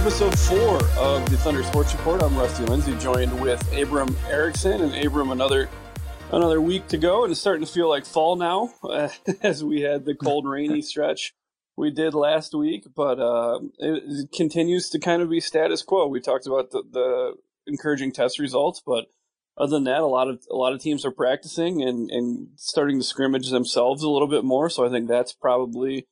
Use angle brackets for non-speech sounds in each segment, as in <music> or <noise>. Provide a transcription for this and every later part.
Episode four of the Thunder Sports Report. I'm Rusty Lindsay, joined with Abram Erickson, and Abram another another week to go, and it's starting to feel like fall now, <laughs> as we had the cold, rainy stretch we did last week. But uh, it continues to kind of be status quo. We talked about the, the encouraging test results, but other than that, a lot of a lot of teams are practicing and and starting to scrimmage themselves a little bit more. So I think that's probably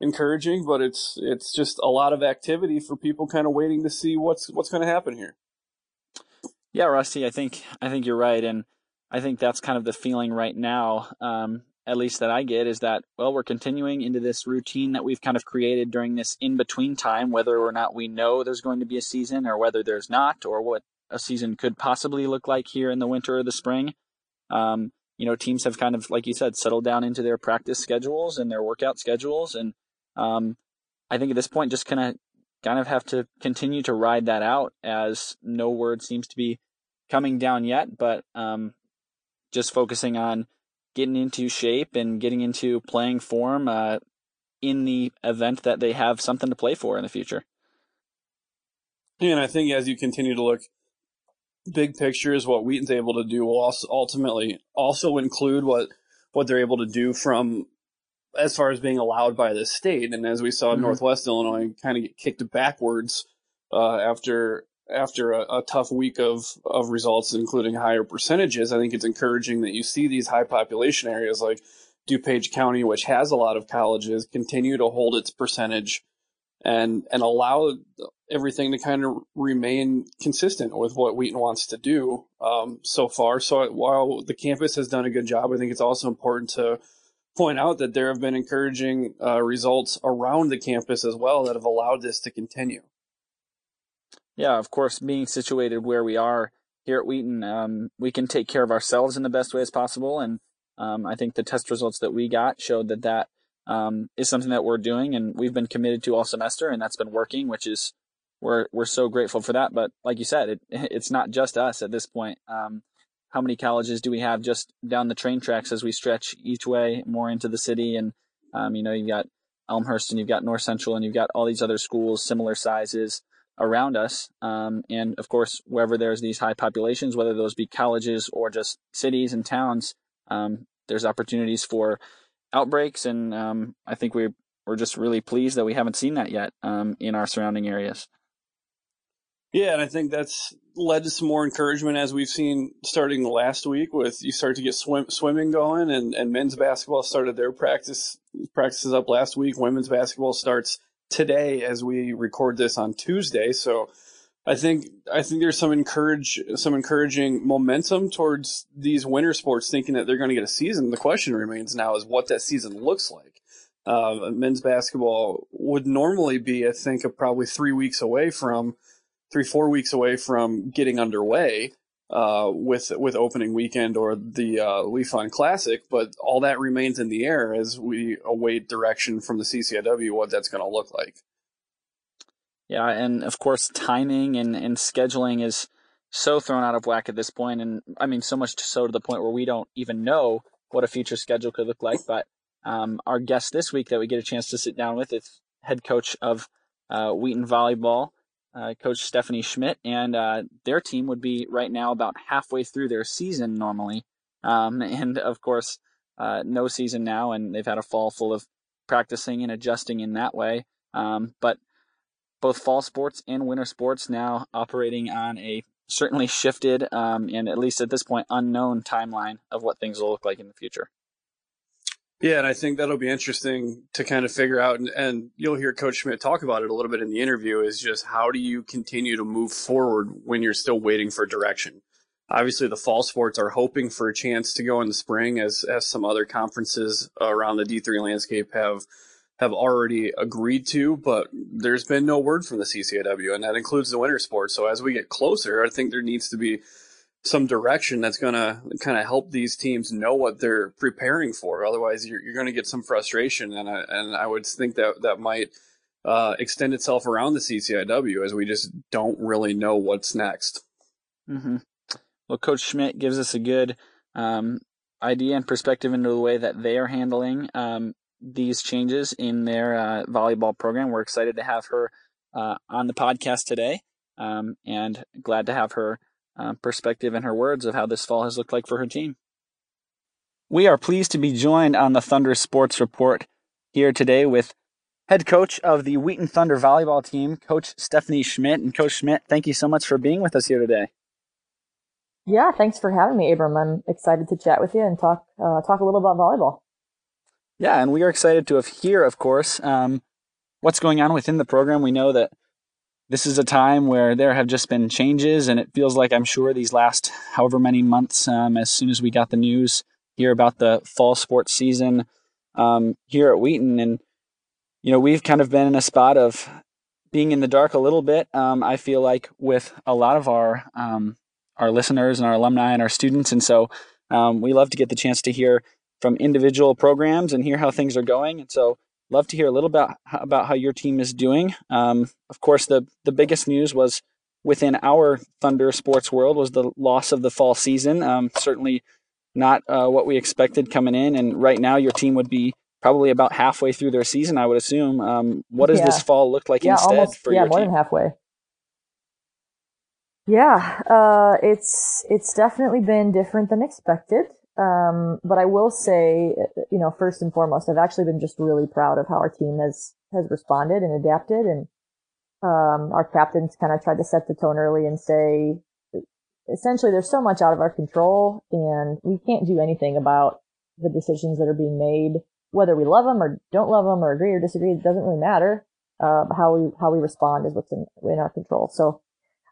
encouraging, but it's it's just a lot of activity for people kind of waiting to see what's what's going to happen here. Yeah, Rusty, I think I think you're right, and I think that's kind of the feeling right now, um, at least that I get, is that well, we're continuing into this routine that we've kind of created during this in between time, whether or not we know there's going to be a season, or whether there's not, or what a season could possibly look like here in the winter or the spring. Um, you know, teams have kind of, like you said, settled down into their practice schedules and their workout schedules, and um, I think at this point, just kind of kind of have to continue to ride that out as no word seems to be coming down yet, but um, just focusing on getting into shape and getting into playing form uh, in the event that they have something to play for in the future. And I think as you continue to look big picture is what Wheaton's able to do will also ultimately also include what what they're able to do from as far as being allowed by the state. And as we saw, mm-hmm. Northwest Illinois kind of get kicked backwards uh, after after a, a, tough week of of results, including higher percentages. I think it's encouraging that you see these high population areas like DuPage County, which has a lot of colleges, continue to hold its percentage and and allow everything to kind of remain consistent with what Wheaton wants to do um, so far. So while the campus has done a good job, I think it's also important to point out that there have been encouraging uh, results around the campus as well that have allowed this to continue. Yeah, of course, being situated where we are here at Wheaton, um, we can take care of ourselves in the best way as possible. And um, I think the test results that we got showed that that um, is something that we're doing and we've been committed to all semester, and that's been working, which is we're we're so grateful for that. But like you said, it <laughs> it's not just us at this point. Um, how many colleges do we have just down the train tracks as we stretch each way more into the city? And, um, you know, you've got Elmhurst and you've got North Central and you've got all these other schools, similar sizes around us. Um, and of course, wherever there's these high populations, whether those be colleges or just cities and towns, um, there's opportunities for outbreaks. And um, I think we're, we're just really pleased that we haven't seen that yet um, in our surrounding areas. Yeah, and I think that's led to some more encouragement as we've seen starting last week with you start to get swim, swimming going and, and men's basketball started their practice practices up last week. Women's basketball starts today as we record this on Tuesday. So I think I think there's some encourage some encouraging momentum towards these winter sports thinking that they're going to get a season. The question remains now is what that season looks like. Uh, men's basketball would normally be, I think, probably three weeks away from three four weeks away from getting underway uh, with with opening weekend or the uh, Lee Pfund Classic, but all that remains in the air as we await direction from the CCIW what that's going to look like. Yeah, and of course, timing and, and scheduling is so thrown out of whack at this point, and I mean so much so to the point where we don't even know what a future schedule could look like. But um, our guest this week that we get a chance to sit down with is head coach of uh, Wheaton Volleyball, uh, Coach Stephanie Schmidt, and uh, their team would be right now about halfway through their season normally. Um, <laughs> and of course, uh, no season now, and they've had a fall full of practicing and adjusting in that way. Um, but both fall sports and winter sports now operating on a certainly shifted um, and at least at this point unknown timeline of what things will look like in the future. Yeah, and I think that'll be interesting to kind of figure out, and, and, you'll hear Coach Schmidt talk about it a little bit in the interview. Is just how do you continue to move forward when you're still waiting for direction? Obviously, the fall sports are hoping for a chance to go in the spring, as as some other conferences around the D3 landscape have have already agreed to, but there's been no word from the CCIW, and that includes the winter sports. So as we get closer, I think there needs to be some direction that's going to kind of help these teams know what they're preparing for. Otherwise, you're, you're going to get some frustration, and I, and I would think that that might uh, extend itself around the CCIW as we just don't really know what's next. Mm-hmm. Well, Coach Schmidt gives us a good um, idea and perspective into the way that they are handling um, these changes in their uh, volleyball program. We're excited to have her uh, on the podcast today, um, and glad to have her uh, perspective and her words of how this fall has looked like for her team. We are pleased to be joined on the Thunder Sports Report here today with head coach of the Wheaton Thunder volleyball team, Coach Stephanie Schmidt. And Coach Schmidt, thank you so much for being with us here today. Yeah, thanks for having me, Abram. I'm excited to chat with you and talk uh, talk a little about volleyball. Yeah, and we are excited to hear, of course, um, what's going on within the program. We know that this is a time where there have just been changes, and it feels like I'm sure these last however many months, um, as soon as we got the news here about the fall sports season um, here at Wheaton, and you know we've kind of been in a spot of being in the dark a little bit. Um, I feel like with a lot of our um, our listeners and our alumni and our students, and so um, we love to get the chance to hear from individual programs and hear how things are going, and so love to hear a little about about how your team is doing. Um, of course, the the biggest news was within our Thunder sports world was the loss of the fall season. Um, certainly not uh, what we expected coming in, and right now your team would be probably about halfway through their season, I would assume. Um, what does yeah. this fall look like yeah, instead almost, for yeah, your more than halfway. Yeah, uh, it's it's definitely been different than expected. Um, but I will say, you know, first and foremost, I've actually been just really proud of how our team has has responded and adapted. And um, our captains kind of tried to set the tone early and say, essentially, there's so much out of our control, and we can't do anything about the decisions that are being made, whether we love them or don't love them or agree or disagree. It doesn't really matter. Uh, how we how we respond is what's in, in our control. So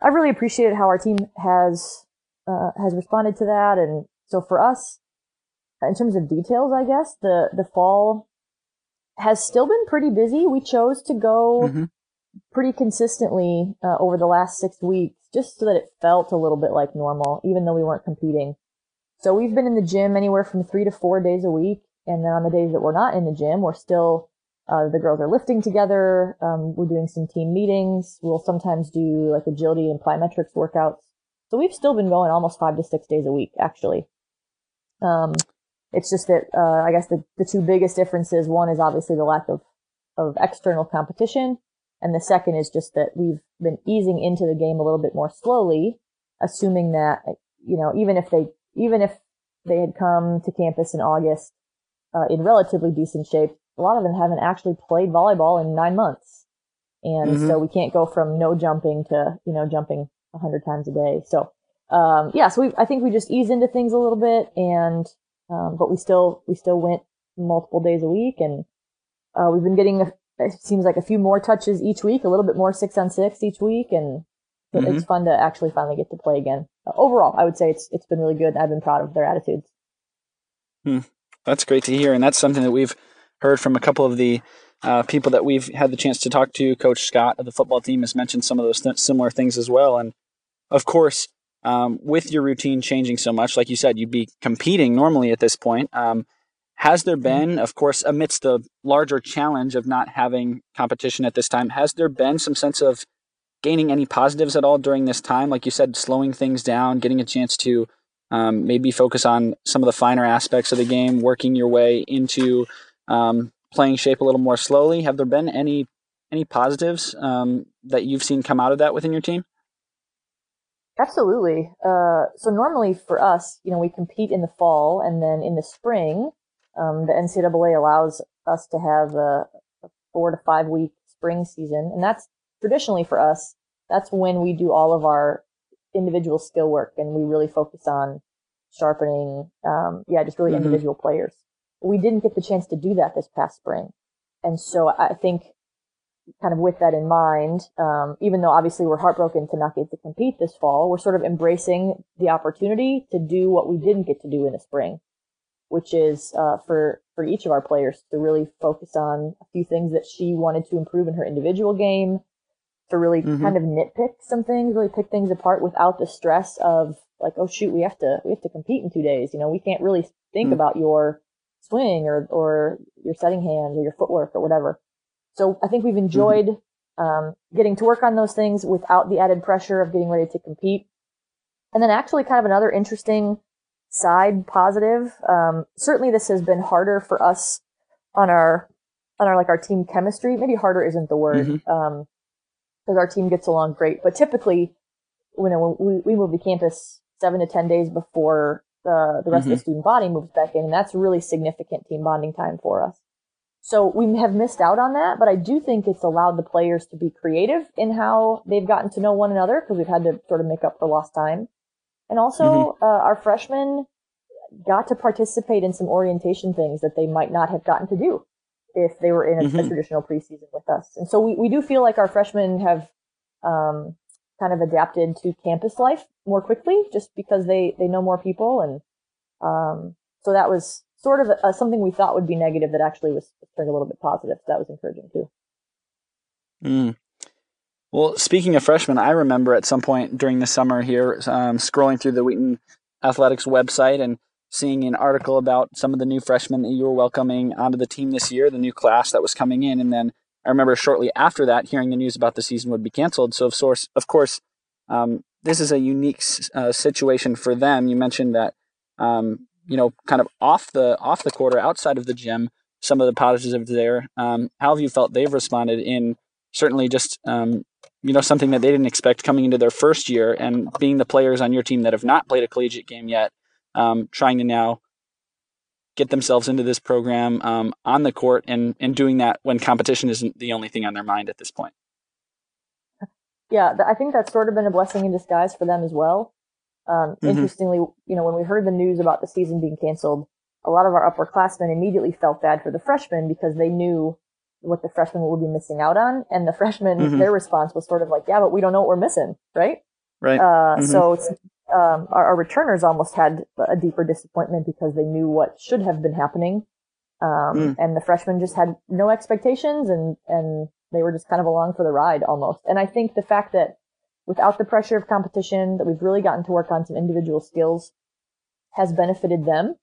I've really appreciated how our team has uh, has responded to that, and so for us, in terms of details, I guess the the fall has still been pretty busy. We chose to go mm-hmm. pretty consistently uh, over the last six weeks, just so that it felt a little bit like normal, even though we weren't competing. So we've been in the gym anywhere from three to four days a week, and then on the days that we're not in the gym, we're still uh, the girls are lifting together. Um, we're doing some team meetings. We'll sometimes do like agility and plyometrics workouts. So we've still been going almost five to six days a week, actually. Um, it's just that uh, I guess the, the two biggest differences one is obviously the lack of of external competition, and the second is just that we've been easing into the game a little bit more slowly, assuming that you know even if they even if they had come to campus in August uh, in relatively decent shape, a lot of them haven't actually played volleyball in nine months, and mm-hmm. so we can't go from no jumping to you know jumping a hundred times a day. So um, yeah, so we, I think we just ease into things a little bit and, um, but we still, we still went multiple days a week and, uh, we've been getting, a, it seems like a few more touches each week, a little bit more six on six each week. And mm-hmm. it's fun to actually finally get to play again. Uh, overall, I would say it's, it's been really good. I've been proud of their attitudes. Hmm. That's great to hear. And that's something that we've heard from a couple of the, uh, people that we've had the chance to talk to. Coach Scott of the football team has mentioned some of those th- similar things as well. And of course, um, with your routine changing so much, like you said, you'd be competing normally at this point. Um, has there mm-hmm. been, of course, amidst the larger challenge of not having competition at this time, has there been some sense of gaining any positives at all during this time? Like you said, slowing things down, getting a chance to um, maybe focus on some of the finer aspects of the game, working your way into um, playing shape a little more slowly. Have there been any any positives um, that you've seen come out of that within your team? Absolutely. Uh, so normally for us, you know, we compete in the fall and then in the spring, um, the NCAA allows us to have a, a, four to five week spring season. And that's traditionally for us, that's when we do all of our individual skill work and we really focus on sharpening, um, yeah, just really mm-hmm. individual players. We didn't get the chance to do that this past spring. And so I think kind of with that in mind, um, even though obviously we're heartbroken to not get to compete this fall, we're sort of embracing the opportunity to do what we didn't get to do in the spring, which is uh, for for each of our players to really focus on a few things that she wanted to improve in her individual game, to really mm-hmm. kind of nitpick some things, really pick things apart without the stress of like, oh shoot, we have to we have to compete in two days. You know, we can't really think mm-hmm. about your swing or or your setting hands or your footwork or whatever. So I think we've mm-hmm. enjoyed mm-hmm. um, getting to work on those things without the added pressure of getting ready to compete. And then actually kind of another interesting side positive. Um, certainly this has been harder for us on our, on our, like our team chemistry. Maybe harder isn't the word. Mm-hmm. Um, because our team gets along great. But typically, you know, when we, we move to campus seven to 10 days before the, the rest mm-hmm. of the mm-hmm. student body moves back in, and that's really significant team bonding time for us. So we have missed out on that, but I do think it's allowed the players to be creative in how they've gotten to know one another because we've had to sort of make up for lost time. And also, mm-hmm. uh, our freshmen got to participate in some orientation things that they might not have gotten to do if they were in a, mm-hmm. a traditional preseason with us. And so we, we do feel like our freshmen have um, kind of adapted to campus life more quickly just because they, they know more people. And um, so that was sort of a, something we thought would be negative that actually was turned a little bit positive. So that was encouraging too. Mm. Well, speaking of freshmen, I remember at some point during the summer here um, scrolling through the Wheaton Athletics website and seeing an article about some of the new freshmen that you were welcoming onto the team this year, the new class that was coming in. And then I remember shortly after that hearing the news about the season would be canceled. So, of course, of course um, this is a unique uh, situation for them. You mentioned that, um, you know, kind of off the off the court or outside of the gym, some of the positives there. Um, how have you felt they've responded in certainly just um, you know something that they didn't expect coming into their first year and being the players on your team that have not played a collegiate game yet um, trying to now get themselves into this program um, on the court and, and doing that when competition isn't the only thing on their mind at this point. Yeah, I think that's sort of been a blessing in disguise for them as well. Um, mm-hmm. Interestingly, you know, when we heard the news about the season being canceled, a lot of our upperclassmen immediately felt bad for the freshmen because they knew what the freshmen would be missing out on. And the freshmen, mm-hmm. their response was sort of like, yeah, but we don't know what we're missing, right? Right. Uh, mm-hmm. So um, our, our, returners almost had a deeper disappointment because they knew what should have been happening. Um, mm. and the freshmen just had no expectations and, and they were just kind of along for the ride almost. And I think the fact that without the pressure of competition, that we've really gotten to work on some individual skills has benefited them.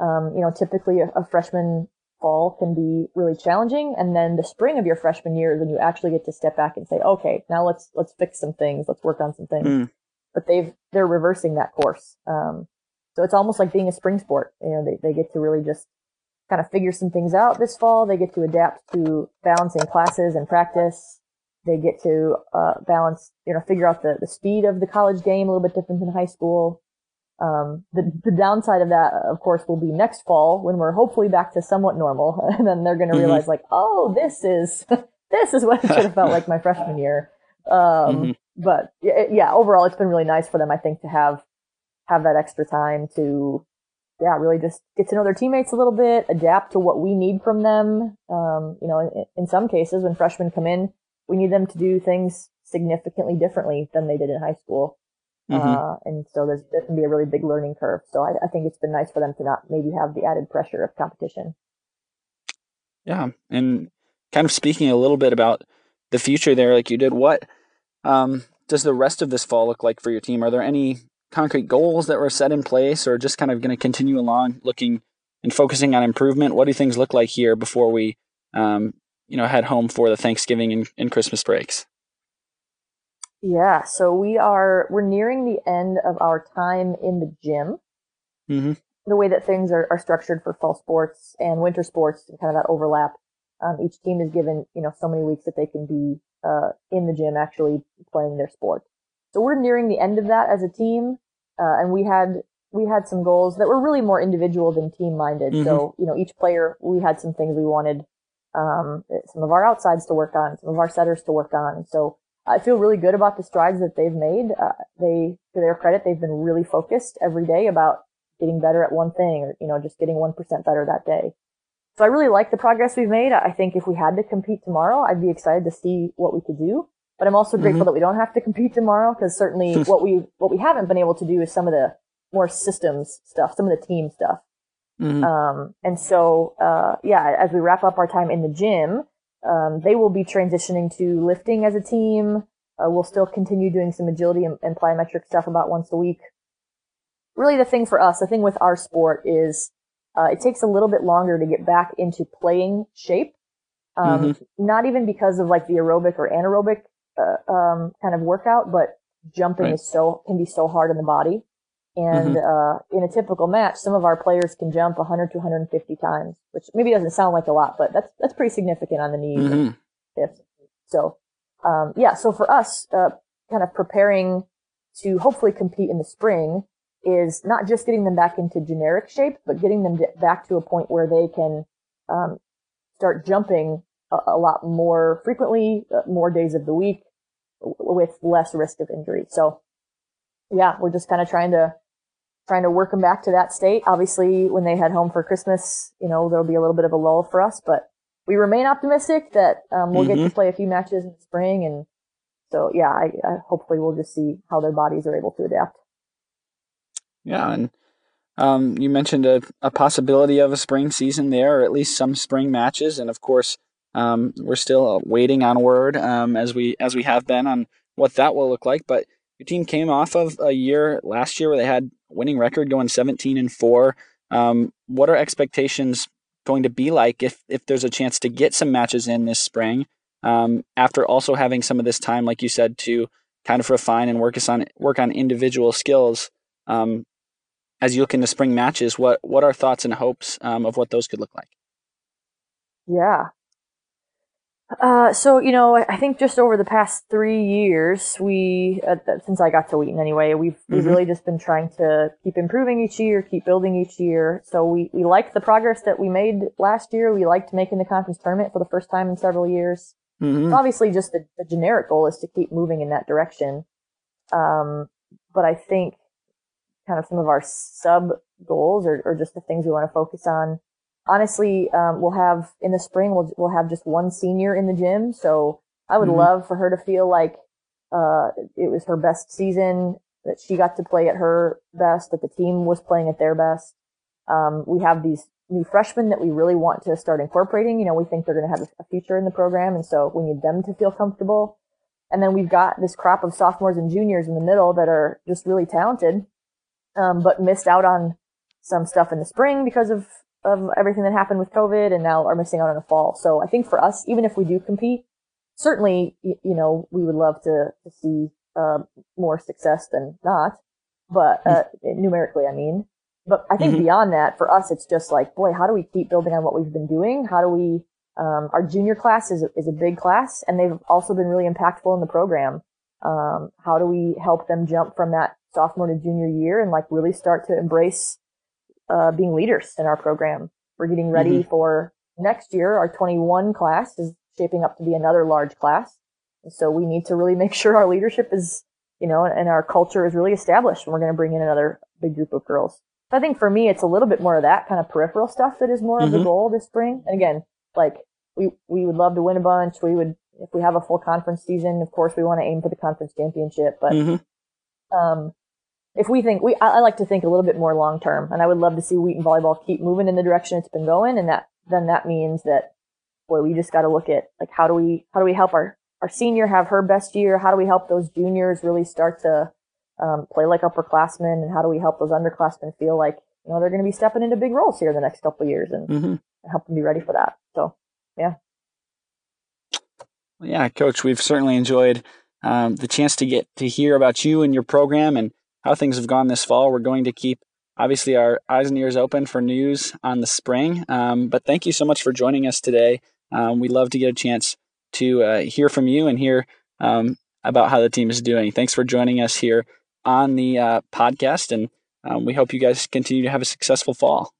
Um, you know, typically a, a freshman fall can be really challenging. And then the spring of your freshman year is when you actually get to step back and say, okay, now let's, let's fix some things. Let's work on some things. Mm but they've they're reversing that course. Um, so it's almost like being a spring sport. You know, they they get to really just kind of figure some things out this fall. They get to adapt to balancing classes and practice. They get to uh, balance, you know, figure out the, the speed of the college game a little bit different than high school. Um, the, the downside of that, of course, will be next fall when we're hopefully back to somewhat normal. <laughs> And then they're going to mm-hmm. realize like, oh, this is, <laughs> this is what it should have felt like my freshman year. Um, mm-hmm but yeah, overall, it's been really nice for them, I think, to have have that extra time to, yeah, really just get to know their teammates a little bit, adapt to what we need from them. Um, you know, in, in some cases, when freshmen come in, we need them to do things significantly differently than they did in high school. Mm-hmm. Uh, and so there's, there can be a really big learning curve. So I, I think it's been nice for them to not maybe have the added pressure of competition. Yeah. And kind of speaking a little bit about the future there, like you did, what, um, does the rest of this fall look like for your team? Are there any concrete goals that were set in place, or just kind of going to continue along, looking and focusing on improvement? What do things look like here before we, um, you know, head home for the Thanksgiving and, and Christmas breaks? Yeah, so we are we're nearing the end of our time in the gym. Mm-hmm. The way that things are, are structured for fall sports and winter sports and kind of that overlap. Um, each team is given, you know, so many weeks that they can be uh, in the gym actually playing their sport. So we're nearing the end of that as a team, uh, and we had we had some goals that were really more individual than team minded. Mm-hmm. So you know, each player we had some things we wanted um, some of our outsides to work on, some of our setters to work on. So I feel really good about the strides that they've made. Uh, they, to their credit, they've been really focused every day about getting better at one thing, or you know, just getting one percent better that day. So I really like the progress we've made. I think if we had to compete tomorrow, I'd be excited to see what we could do. But I'm also grateful mm-hmm. that we don't have to compete tomorrow because certainly <laughs> what we what we haven't been able to do is some of the more systems stuff, some of the team stuff. Mm-hmm. Um, and so uh, yeah, as we wrap up our time in the gym, um, they will be transitioning to lifting as a team. Uh, we'll still continue doing some agility and, and plyometric stuff about once a week. Really, the thing for us, the thing with our sport is uh, it takes a little bit longer to get back into playing shape. Um, mm-hmm. Not even because of like the aerobic or anaerobic uh, um, kind of workout, but jumping right. is so can be so hard on the body. And mm-hmm. uh, in a typical match, some of our players can jump 100 to 150 times, which maybe doesn't sound like a lot, but that's that's pretty significant on the knees mm-hmm. So um, yeah, so for us, uh, kind of preparing to hopefully compete in the spring is not just getting them back into generic shape, but getting them back to a point where they can um, start jumping a, a, lot more frequently, uh, more days of the week, with less risk of injury. So, yeah, we're just kind of trying to trying to work them back to that state. Obviously, when they head home for Christmas, you know there'll be a little bit of a lull for us, but we remain optimistic that um, we'll mm-hmm. get to mm-hmm. play a few matches in the spring and so yeah, I, I, hopefully we'll just see how their bodies are able to adapt. Yeah, and um, you mentioned a, a possibility of a spring season there, or at least some spring matches, and of course, um, we're still waiting on word um, as we as we have been on what that will look like. But your team came off of a year last year where they had winning record going 17 and four. Um, what are expectations going to be like if if there's a chance to get some matches in this spring? um, after also having some of this time, like you said, to kind of refine and work on work on individual skills. Um, as you look into spring matches, what what are thoughts and hopes um, of what those could look like? Yeah, uh, so you know, I think just over the past three years, we uh, since I got to Wheaton anyway, we've mm-hmm. we've really just been trying to keep improving each year, keep building each year. So we we liked the progress that we made last year. We liked making the conference tournament for the first time in several years. Mm-hmm. Obviously, just the, the, generic goal is to keep moving in that direction. Um, but I think kind of some of our sub goals or, or just the things we want to focus on. Honestly, um, we'll have in the spring, we'll, we'll have just one senior in the gym. So I would mm-hmm. love for her to feel like, uh, it was her best season, that she got to play at her best, that the team was playing at their best. Um, we have these new freshmen that we really want to start incorporating. You know, we think they're going to have a future in the program, and so we need them to feel comfortable. And then we've got this crop of sophomores and juniors in the middle that are just really talented, um, but missed out on some stuff in the spring because of, of everything that happened with COVID, and now are missing out on the fall. So I think for us, even if we do compete, certainly, you, you know, we would love to, to see uh, more success than not, but uh, numerically, I mean. But I think mm-hmm. beyond that, for us, it's just like, boy, how do we keep building on what we've been doing? How do we, um, our junior class is, is a big class and they've also been really impactful in the program. Um, how do we help them jump from that sophomore to junior year and like really start to embrace, uh, being leaders in our program? We're getting ready mm-hmm. for next year. Our 21 class is shaping up to be another large class. And so we need to really make <laughs> sure our leadership is, you know, and our culture is really established. And we're going to bring in another big group of girls. So I think for me, it's a little bit more of that kind of peripheral stuff that is more mm-hmm. of the mm-hmm. goal this spring. And again, like we, we would love to win a bunch. We would, if we have a full conference season, of course, we want to aim for the conference championship. But, mm-hmm. um, if we think we, I, I, like to think a little bit more long term, and I would love to see Wheaton volleyball keep moving in the direction it's been going, and that then that means that, boy, we just got to look at like how do we how do we help our our senior have her best year? How do we help those juniors really start to um, play like upperclassmen, and how do we help those underclassmen feel like you know they're going to be stepping into big roles here the next couple of years and mm-hmm. help them be ready for that. So, yeah. Yeah, Coach, we've certainly enjoyed um, the chance to get to hear about you and your program and how things have gone this fall. We're going to keep obviously our eyes and ears open for news on the spring. Um, but thank you so much for joining us today. Um, we'd love to get a chance to uh, hear from you and hear um, about how the team is doing. Thanks for joining us here on the uh, podcast, and um, we hope you guys continue to have a successful fall.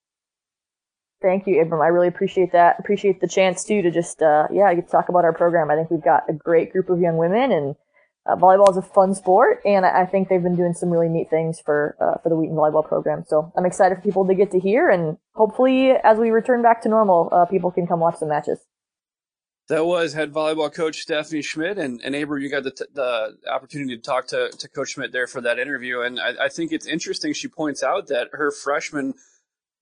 Thank you, Abram. I really appreciate that. Appreciate the chance too to just uh, yeah get to talk about our program. I think we've got a great group of young women, and uh, volleyball is a fun sport, and I think they've been doing some really neat things for uh, for the Wheaton volleyball program. So I'm excited for people to get to hear, and hopefully, as we return back to normal, uh, people can come watch some matches. That was head volleyball coach Stephanie Schmidt, and, and you got the, t- the opportunity to talk to, to Coach Schmidt there for that interview. And I, I think it's interesting. She points out that her freshmen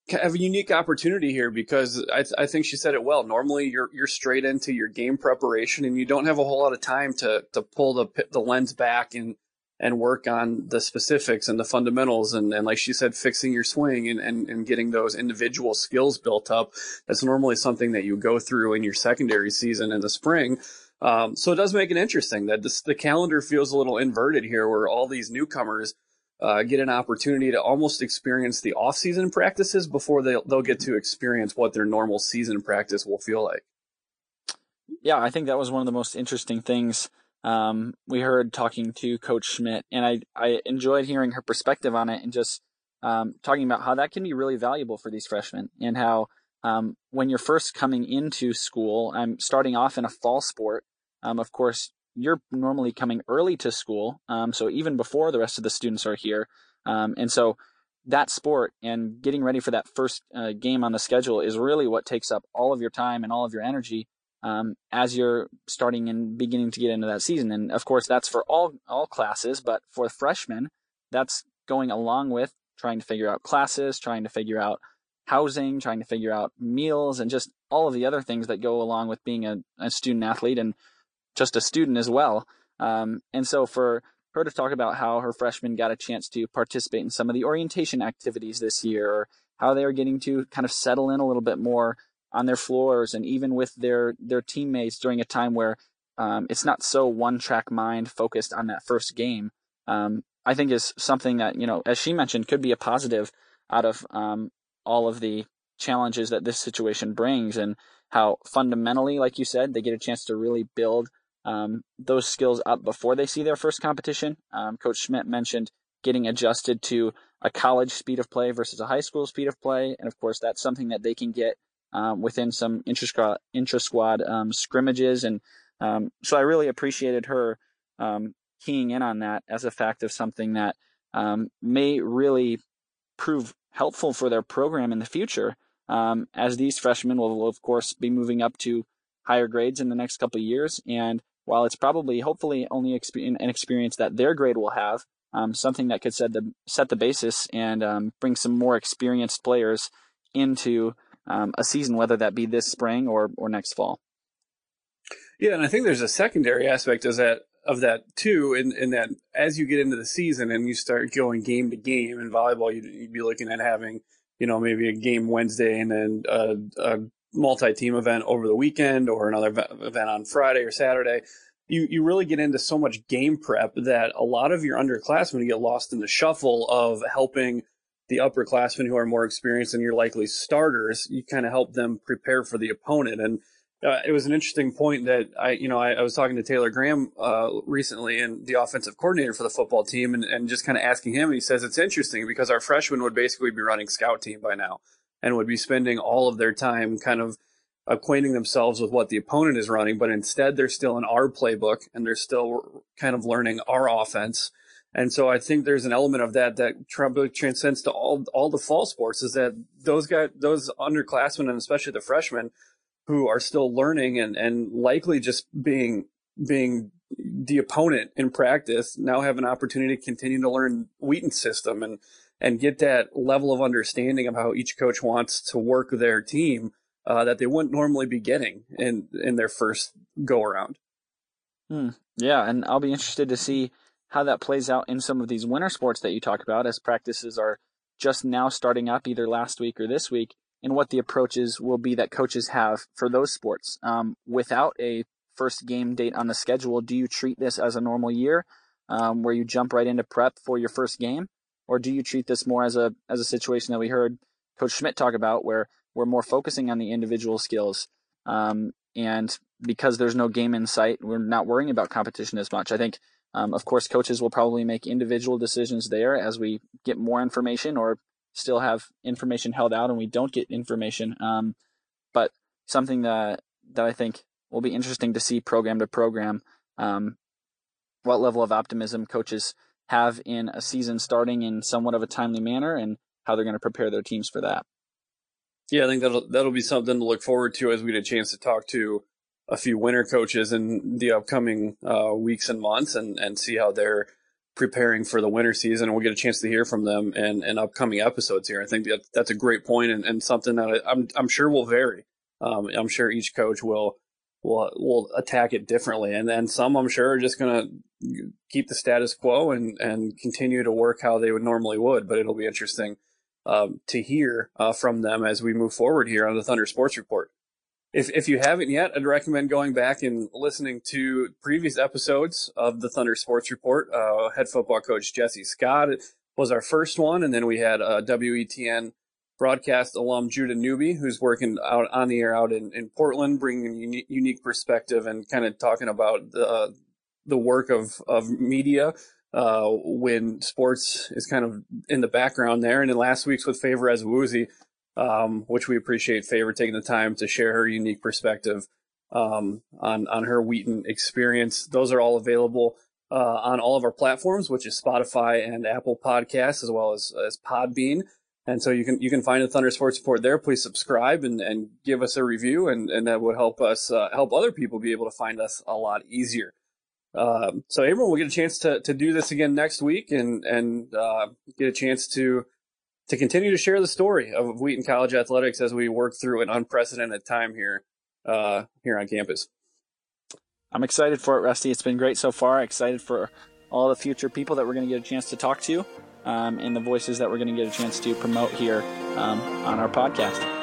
have a unique opportunity here because I, th- I think she said it well. Normally, you're you're straight into your game preparation, and you don't have a whole lot of time to to pull the the lens back and and work on the specifics and the fundamentals and, and like she said, fixing your swing and, and, and getting those individual skills built up. That's normally something that you go through in your secondary season in the spring. Um, so it does make it interesting that this, the calendar feels a little inverted here where all these newcomers uh, get an opportunity to almost experience the off-season practices before they'll, they'll get to experience what their normal season practice will feel like. Yeah, I think that was one of the most interesting things um, we heard talking to Coach Schmidt, and I, I enjoyed hearing her perspective on it and just um, talking about how that can be really valuable for these freshmen and how um, when you're first coming into school, I'm starting off in a fall sport. Um, of course, you're normally coming early to school, um, so even before the rest of the students are here, um, and so that sport and getting ready for that first uh, game on the schedule is really what takes up all of your time and all of your energy um, as you're starting and beginning to get into that season. And of course, that's for all all classes, but for freshmen, that's going along with trying to figure out classes, trying to figure out housing, trying to figure out meals, and just all of the other things that go along with being a, a student athlete and just a student as well. Um, and so for her to talk about how her freshmen got a chance to participate in some of the orientation activities this year, or how they are getting to kind of settle in a little bit more on their floors and even with their their teammates during a time where um, it's not so one track mind focused on that first game. Um, I think is something that you know, as she mentioned, could be a positive out of um, all of the challenges that this situation brings, and how fundamentally, like you said, they get a chance to really build um, those skills up before they see their first competition. Um, Coach Schmidt mentioned getting adjusted to a college speed of play versus a high school speed of play, and of course, that's something that they can get um, within some intra squad, intra squad um, scrimmages. And um, so I really appreciated her um, keying in on that as a fact of something that may really prove helpful for their program in the future. As these freshmen will, of course, be moving up to higher grades in the next couple years. And while it's probably, hopefully, only an experience that their grade will have, something that could set the set the basis and bring some more experienced players into um, a season, whether that be this spring or or next fall. Yeah, and I think there's a secondary aspect of that of that too, in, in that as you get into the season and you start going game to game in volleyball, you'd, you'd be looking at having you know maybe a game Wednesday and then a, a multi-team event over the weekend or another event on Friday or Saturday. You, you really get into so much game prep that a lot of your underclassmen get lost in the shuffle of helping the upperclassmen who are more experienced and your likely starters, you kind of help them prepare for the opponent. And uh, it was an interesting point that I, you know, I, I was talking to Taylor Graham uh, recently, and the offensive coordinator for the football team, and, and just kind of asking him. And he says it's interesting because our freshmen would basically be running scout team by now, and would be spending all of their time kind of acquainting themselves with what the opponent is running, but instead they're still in our playbook and they're still kind of learning our offense. And so I think there's an element of that that transcends to all all the fall sports is that those guys, those underclassmen, and especially the freshmen, who are still learning and and likely just being being the opponent in practice, now have an opportunity to continue to learn Wheaton's system and and get that level of understanding of how each coach wants to work their team uh, that they wouldn't normally be getting in in their first go around. Hmm. Yeah, and I'll be interested to see how that plays out in some of these winter sports that you talk about as practices are just now starting up either last week or this week and what the approaches will be that coaches have for those sports. Um, without a first game date on the schedule, do you treat this as a normal year um, where you jump right into prep for your first game? Or do you treat this more as a as a situation that we heard Coach Schmidt talk about where we're more focusing on the individual skills um, and because there's no game in sight, we're not worrying about competition as much. I think um, of course, coaches will probably make individual decisions there as we get more information or still have information held out and we don't get information. Um, but something that that I think will be interesting to see program to program um, what level of optimism coaches have in a season starting in somewhat of a timely manner and how they're going to prepare their teams for that. Yeah, I think that'll that'll be something to look forward to as we get a chance to talk to a few winter coaches in the upcoming uh, weeks and months and, and see how they're preparing for the winter season. And we'll get a chance to hear from them in, in upcoming episodes here. I think that that's a great point and, and something that I, am I'm, I'm sure will vary. Um, I'm sure each coach will will will attack it differently, and then some I'm sure are just going to keep the status quo and and continue to work how they would normally would. But it'll be interesting um, to hear uh, from them as we move forward here on the Thunder Sports Report if if you haven't yet, I'd recommend going back and listening to previous episodes of the Thunder Sports Report. Uh, head football coach Jesse Scott was our first one, and then we had uh, WETN broadcast alum Judah Newby, who's working out on the air out in, in Portland, bringing a unique, unique perspective and kind of talking about the the work of of media uh, when sports is kind of in the background there. And in last week's with Favor as Woozy, um, which we appreciate Favor taking the time to share her unique perspective um, on on her Wheaton experience. Those are all available uh, on all of our platforms, which is Spotify and Apple Podcasts, as well as as Podbean. And so you can you can find the Thunder Sports Report there. Please subscribe and, and give us a review, and, and that would help us uh, help other people be able to find us a lot easier. Um, so Abram, we'll get a chance to, to do this again next week and and uh, get a chance to to continue to share the story of Wheaton College athletics as we work through an unprecedented time here uh, here on campus. I'm excited for it, Rusty. It's been great so far. Excited for all the future people that we're going to get a chance to talk to um, and the voices that we're going to get a chance to promote here um, on our podcast.